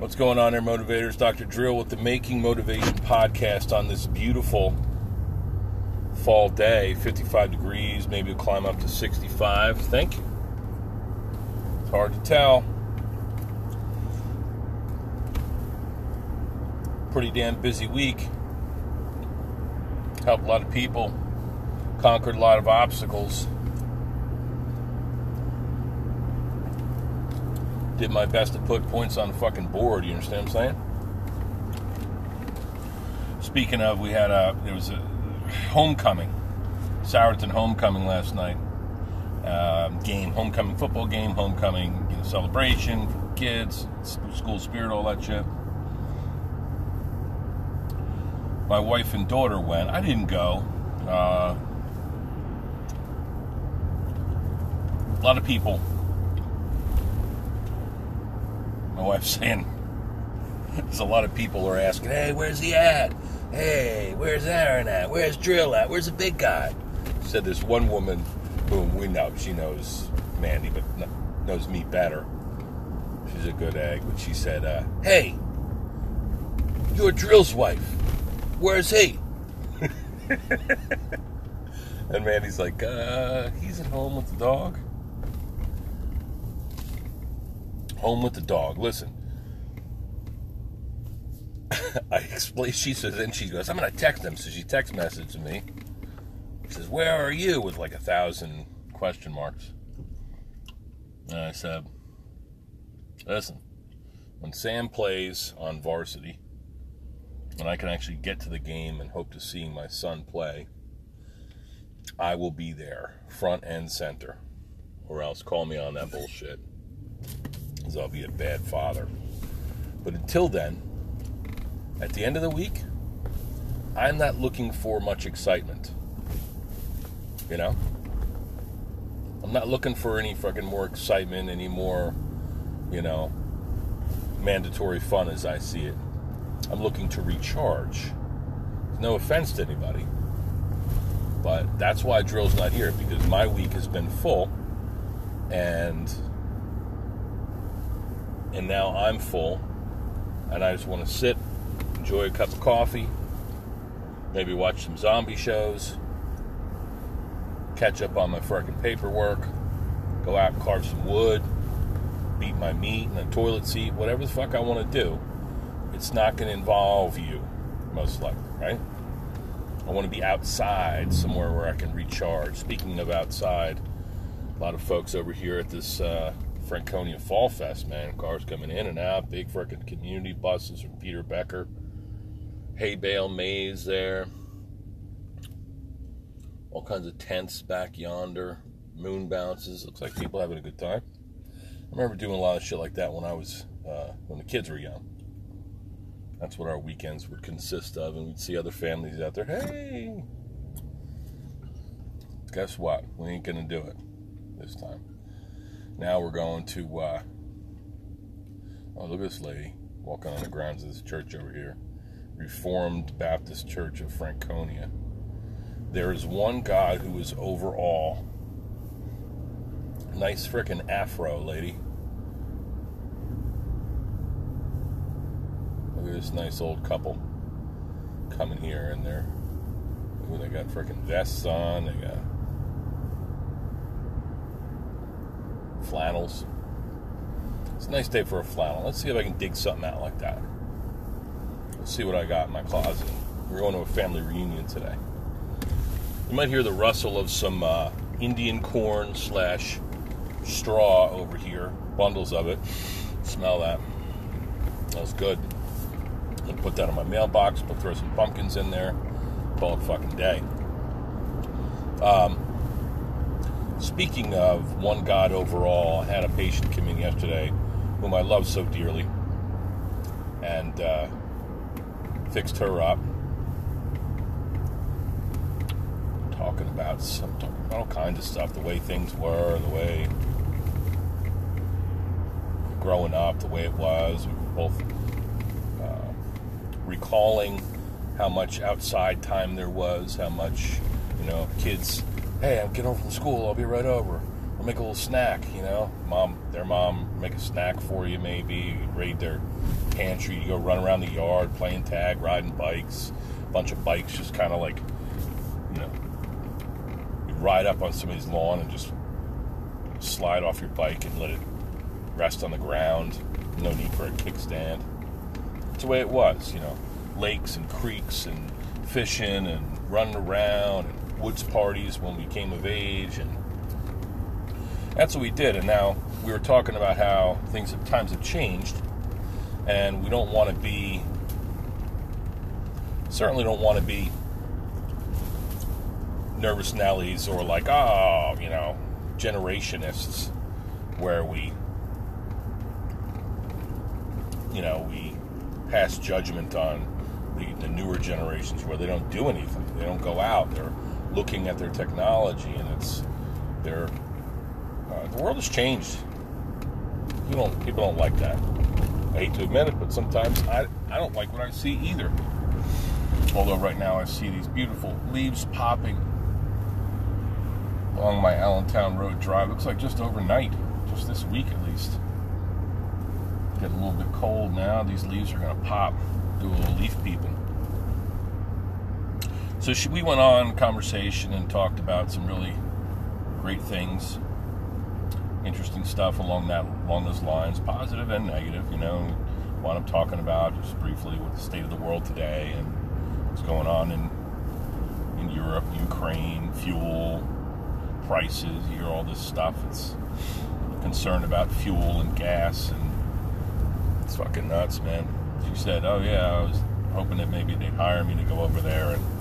What's going on there, motivators? Dr. Drill with the Making Motivation podcast on this beautiful fall day 55 degrees, maybe it'll climb up to 65. Thank you. It's hard to tell. Pretty damn busy week. Helped a lot of people, conquered a lot of obstacles. Did my best to put points on the fucking board. You understand what I'm saying? Speaking of, we had a there was a homecoming, Souderton homecoming last night. Um, game, homecoming football game, homecoming you know, celebration, kids, school spirit, all that shit. My wife and daughter went. I didn't go. Uh, a lot of people my wife's saying there's a lot of people are asking, hey, where's he at? Hey, where's Aaron at? Where's Drill at? Where's the big guy? Said this one woman whom we know, she knows Mandy, but knows me better. She's a good egg, but she said, uh, hey, you're Drill's wife. Where's he? and Mandy's like, uh, he's at home with the dog. Home with the dog. Listen. I explain. She says, and she goes, I'm going to text him. So she text messaged me. She says, Where are you? With like a thousand question marks. And I said, Listen, when Sam plays on varsity, and I can actually get to the game and hope to see my son play, I will be there, front and center. Or else call me on that bullshit because I'll be a bad father. But until then, at the end of the week, I'm not looking for much excitement. You know? I'm not looking for any fucking more excitement, any more, you know, mandatory fun as I see it. I'm looking to recharge. No offense to anybody. But that's why Drill's not here, because my week has been full and and now I'm full, and I just want to sit, enjoy a cup of coffee, maybe watch some zombie shows, catch up on my freaking paperwork, go out and carve some wood, beat my meat in a toilet seat, whatever the fuck I want to do. It's not going to involve you, most likely, right? I want to be outside somewhere where I can recharge. Speaking of outside, a lot of folks over here at this uh, Franconia Fall Fest, man. Cars coming in and out, big freaking community buses from Peter Becker. Hay bale maze there. All kinds of tents back yonder. Moon bounces. Looks like people having a good time. I remember doing a lot of shit like that when I was, uh, when the kids were young. That's what our weekends would consist of, and we'd see other families out there. Hey! Guess what? We ain't gonna do it this time. Now we're going to, uh, oh, look at this lady walking on the grounds of this church over here Reformed Baptist Church of Franconia. There is one God who is over all. Nice freaking afro, lady. Look at this nice old couple coming here and they're. Ooh, they got freaking vests on. They got flannels. It's a nice day for a flannel. Let's see if I can dig something out like that. Let's see what I got in my closet. We're going to a family reunion today. You might hear the rustle of some uh, Indian corn slash straw over here, bundles of it. Smell that. That's good. I'll put that in my mailbox. We'll throw some pumpkins in there. Call fucking day. Um, Speaking of one God overall, I had a patient come in yesterday whom I love so dearly and uh, fixed her up. Talking about some all kinds of stuff, the way things were, the way growing up, the way it was. We were both uh, recalling how much outside time there was, how much, you know, kids hey, I'm getting home from school. I'll be right over. I'll make a little snack, you know. Mom, their mom, make a snack for you, maybe. Raid their pantry. You go run around the yard playing tag, riding bikes. A bunch of bikes just kind of like, you know, you ride up on somebody's lawn and just slide off your bike and let it rest on the ground. No need for a kickstand. It's the way it was, you know. Lakes and creeks and fishing and running around and woods parties when we came of age and that's what we did. And now we were talking about how things have times have changed and we don't want to be certainly don't want to be nervous Nellies or like oh you know generationists where we you know we pass judgment on the, the newer generations where they don't do anything. They don't go out. They're looking at their technology and it's they're uh, the world has changed. People don't people don't like that. I hate to admit it but sometimes I, I don't like what I see either. Although right now I see these beautiful leaves popping along my Allentown Road drive. Looks like just overnight just this week at least. Getting a little bit cold now. These leaves are going to pop. Do a little leaf peeping so she, we went on conversation and talked about some really great things, interesting stuff along that along those lines, positive and negative. You know, what I'm talking about just briefly with the state of the world today and what's going on in in Europe, Ukraine, fuel prices. You hear all this stuff. It's concerned about fuel and gas, and it's fucking nuts, man. She said, "Oh yeah, I was hoping that maybe they'd hire me to go over there and."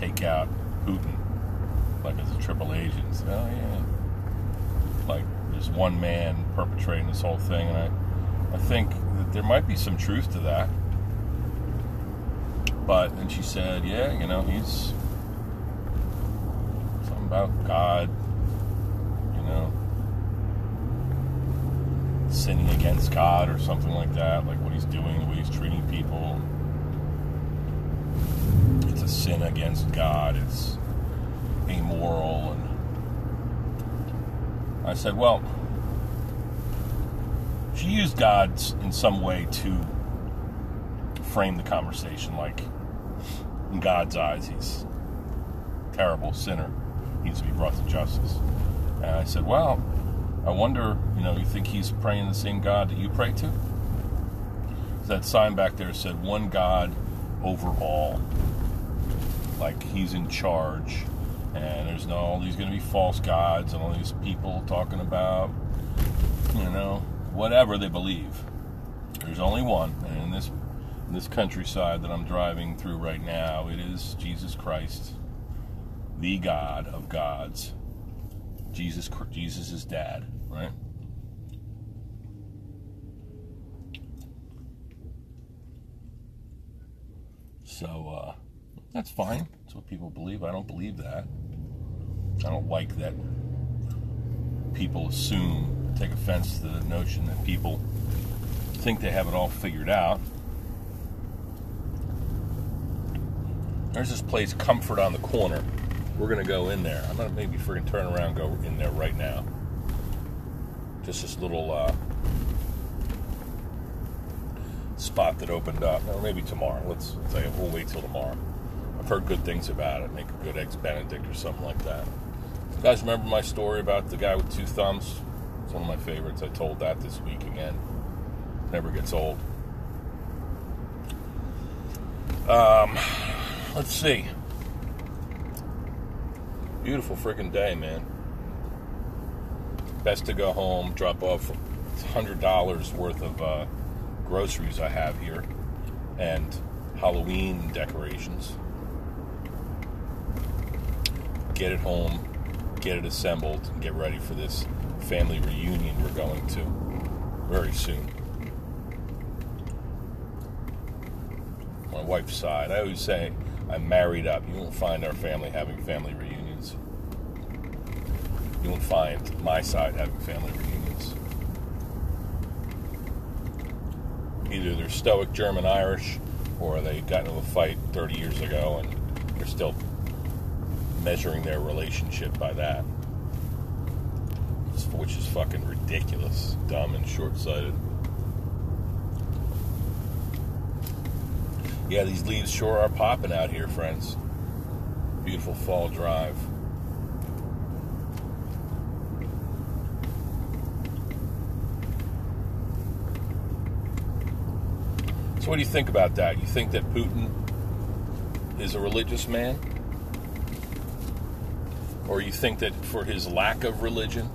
Take out Putin, like as a triple agent. oh yeah, like there's one man perpetrating this whole thing, and I, I think that there might be some truth to that. But then she said, yeah, you know, he's something about God, you know, sinning against God or something like that, like what he's doing, the way he's treating people sin against God. It's immoral. And I said, well, she used God in some way to frame the conversation like, in God's eyes, he's a terrible sinner, he needs to be brought to justice. And I said, well, I wonder, you know, you think he's praying the same God that you pray to? That sign back there said, one God over all like he's in charge and there's no all these going to be false gods and all these people talking about you know whatever they believe. There's only one and in this in this countryside that I'm driving through right now it is Jesus Christ the God of gods. Jesus Jesus' is dad right? So uh that's fine. That's what people believe. I don't believe that. I don't like that people assume, take offense to the notion that people think they have it all figured out. There's this place, Comfort on the Corner. We're going to go in there. I'm going to maybe freaking turn around go in there right now. Just this little uh, spot that opened up. Or maybe tomorrow. Let's, let's say we'll wait till tomorrow. Heard good things about it. Make a good eggs Benedict or something like that. You guys remember my story about the guy with two thumbs? It's one of my favorites. I told that this week again. Never gets old. Um, let's see. Beautiful freaking day, man. Best to go home, drop off $100 worth of uh, groceries I have here, and Halloween decorations get it home, get it assembled, and get ready for this family reunion we're going to very soon. My wife's side, I always say I'm married up. You won't find our family having family reunions. You won't find my side having family reunions. Either they're stoic German Irish or they got into a fight 30 years ago and they're still measuring their relationship by that, which is fucking ridiculous, dumb, and short sighted. Yeah, these leaves sure are popping out here, friends. Beautiful fall drive. So, what do you think about that? You think that Putin is a religious man? Or you think that for his lack of religion,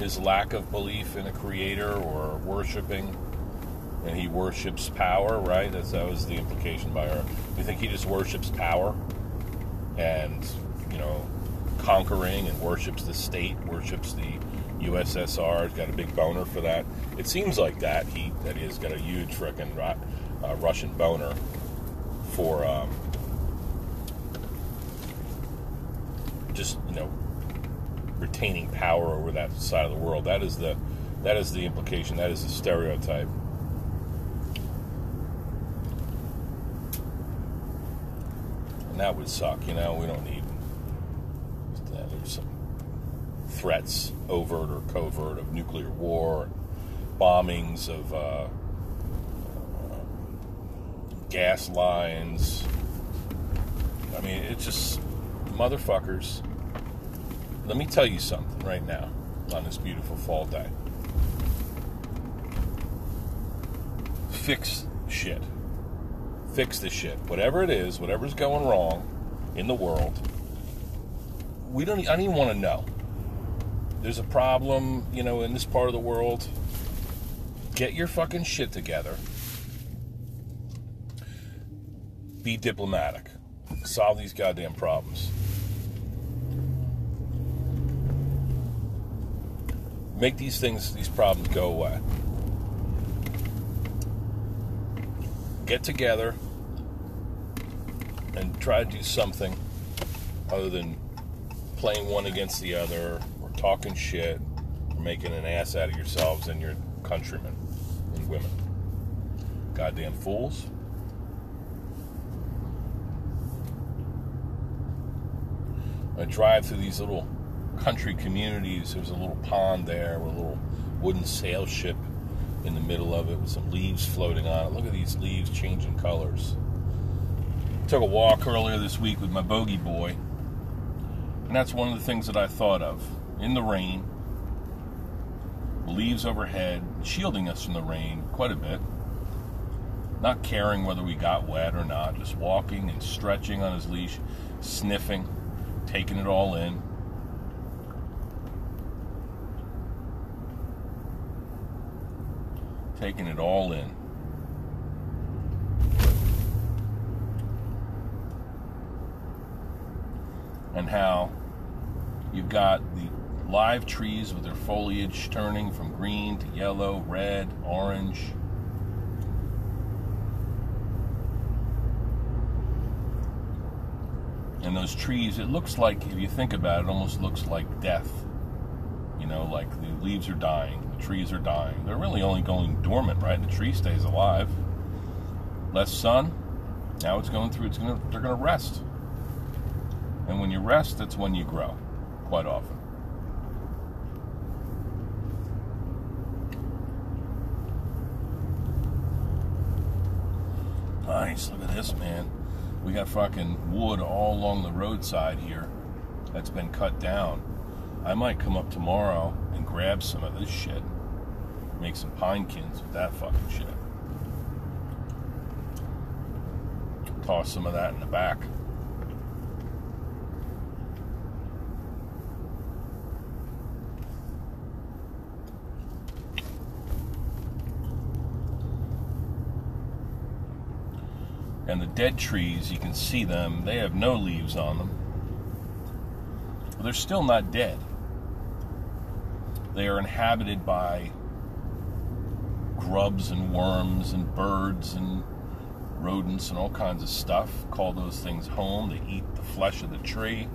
his lack of belief in a creator or worshiping, and he worships power, right? That's, that was the implication by her. You think he just worships power and, you know, conquering and worships the state, worships the USSR, He's got a big boner for that. It seems like that. He that he's got a huge freaking uh, Russian boner for um, just you know retaining power over that side of the world. That is the that is the implication. That is the stereotype. And that would suck. You know, we don't need. There's some threats, overt or covert, of nuclear war, bombings of. Uh, gas lines. I mean, it's just motherfuckers. Let me tell you something right now on this beautiful fall day. Fix shit. Fix this shit. Whatever it is, whatever's going wrong in the world, we don't. I don't even want to know. There's a problem, you know, in this part of the world. Get your fucking shit together be diplomatic. Solve these goddamn problems. Make these things, these problems go away. Get together and try to do something other than playing one against the other or talking shit or making an ass out of yourselves and your countrymen and women. Goddamn fools. I drive through these little country communities. There's a little pond there with a little wooden sail ship in the middle of it with some leaves floating on it. Look at these leaves changing colors. Took a walk earlier this week with my bogey boy, and that's one of the things that I thought of. In the rain, leaves overhead, shielding us from the rain quite a bit. Not caring whether we got wet or not, just walking and stretching on his leash, sniffing taking it all in. Taking it all in. And how you've got the live trees with their foliage turning from green to yellow, red, orange and those trees, it looks like, if you think about it, it almost looks like death. You know, like the leaves are dying, trees are dying. They're really only going dormant, right? The tree stays alive. Less sun. Now it's going through. It's gonna. They're gonna rest. And when you rest, that's when you grow. Quite often. Nice. Look at this, man. We got fucking wood all along the roadside here that's been cut down. I might come up tomorrow and grab some of this shit. Make some pinekins with that fucking shit. Toss some of that in the back. And the dead trees, you can see them, they have no leaves on them. they're still not dead. They are inhabited by grubs and worms and birds and rodents and all kinds of stuff. Call those things home. They eat the flesh of the tree.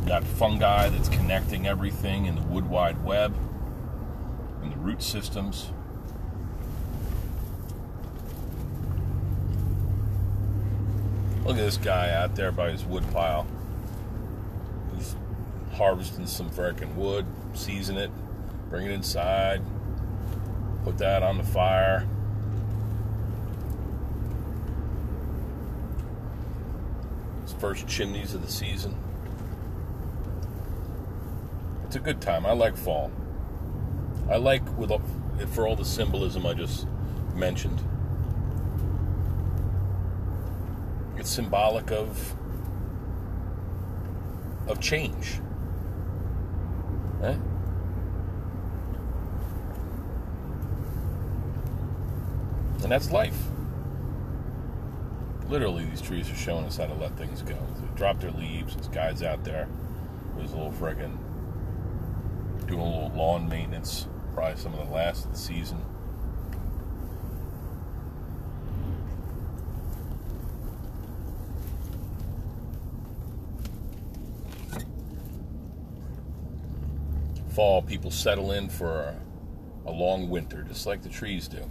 You got fungi that's connecting everything in the wood wide web and the root systems. Look at this guy out there by his wood pile. He's harvesting some freaking wood, season it, bring it inside, put that on the fire. It's first chimneys of the season. It's a good time. I like fall. I like with for all the symbolism I just mentioned. It's symbolic of of change. Eh? And that's life. Literally, these trees are showing us how to let things go. They drop their leaves. There's guys out there. There's a little friggin' doing a little lawn maintenance. Probably some of the last of the season. Fall, people settle in for a long winter, just like the trees do.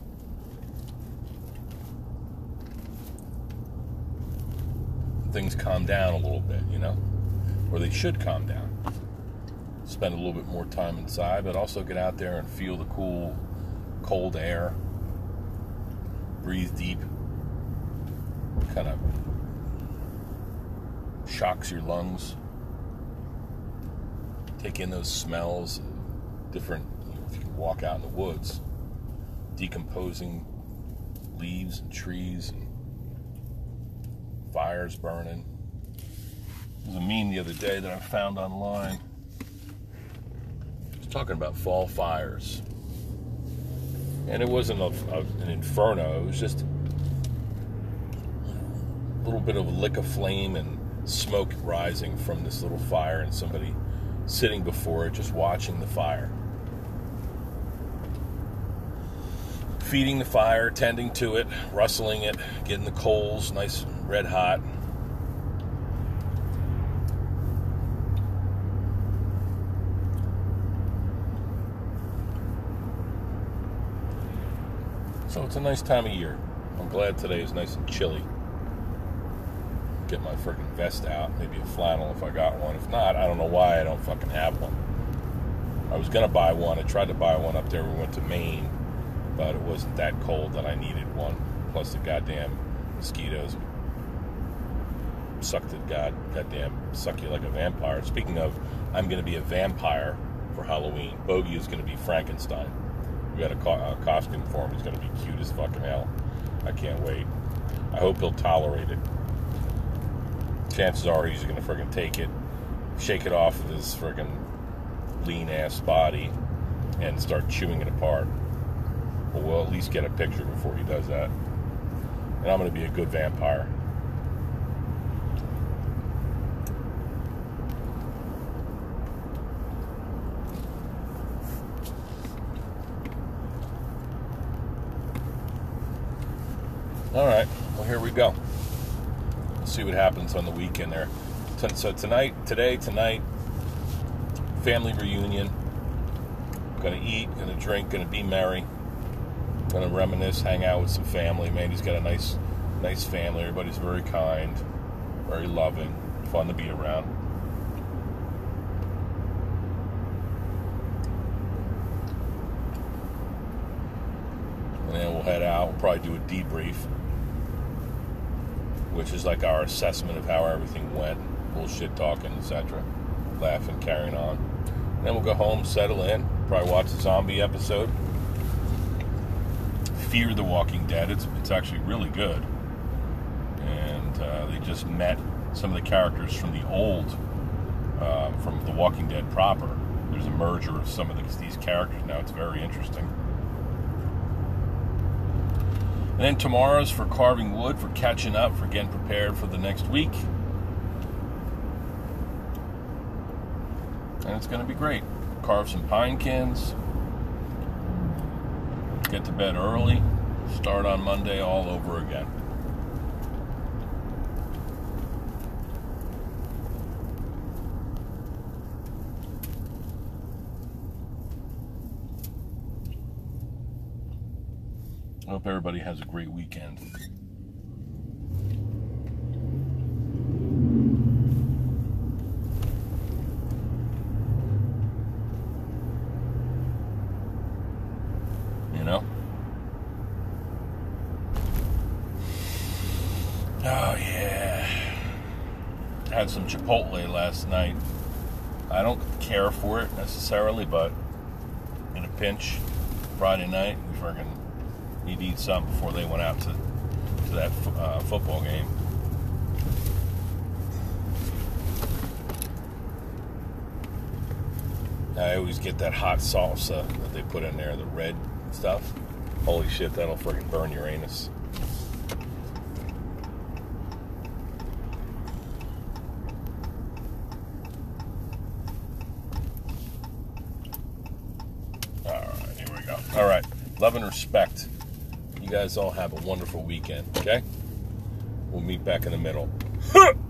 Things calm down a little bit, you know, or they should calm down. Spend a little bit more time inside, but also get out there and feel the cool, cold air. Breathe deep. Kind of shocks your lungs take in those smells, different, you know, if you can walk out in the woods, decomposing leaves and trees and fires burning. There's a meme the other day that I found online. It was talking about fall fires. And it wasn't a, a, an inferno, it was just a little bit of a lick of flame and smoke rising from this little fire and somebody sitting before it, just watching the fire. Feeding the fire, tending to it, rustling it, getting the coals nice and red hot. So it's a nice time of year. I'm glad today is nice and chilly get my freaking vest out, maybe a flannel if I got one. If not, I don't know why I don't fucking have one. I was gonna buy one. I tried to buy one up there. We went to Maine, but it wasn't that cold that I needed one. Plus the goddamn mosquitoes sucked it. God, goddamn, suck you like a vampire. Speaking of, I'm gonna be a vampire for Halloween. Bogey is gonna be Frankenstein. We got a, co- a costume for him. He's gonna be cute as fucking hell. I can't wait. I hope he'll tolerate it chances are he's going to friggin' take it, shake it off of his friggin' lean ass body, and start chewing it apart. But we'll at least get a picture before he does that. And I'm going to be a good vampire. All right, well, here we go Let's see what happens on the weekend there. So tonight, today, tonight, family reunion. Gonna eat, gonna drink, gonna be merry. Gonna reminisce, hang out with some family. Mandy's got a nice, nice family. Everybody's very kind, very loving, fun to be around. And then we'll head out. We'll probably do a debrief which is like our assessment of how everything went, bullshit talking, etc. Laughing, carrying on. And then we'll go home, settle in, probably watch a zombie episode. Fear the Walking Dead. It's it's actually really good, and uh, they just met some of the characters from the old, uh, from The Walking Dead proper. There's a merger of some of the, these characters now. It's very interesting. And then tomorrow's for carving wood, for catching up, for getting prepared for the next week. And it's going to be great. Carve some pine cans, get to bed early, start on Monday all over again. Hope everybody has a great weekend. You know? Oh, yeah. had some Chipotle last night. I don't care for it necessarily, but in a pinch, Friday night, we freaking need to eat something before they went out to to that uh, football game. I always get that hot salsa that they put in there, the red stuff. Holy shit, that'll freaking burn your anus. All right, here we go. All right, love and respect. You guys all have a wonderful weekend, okay? We'll meet back in the middle.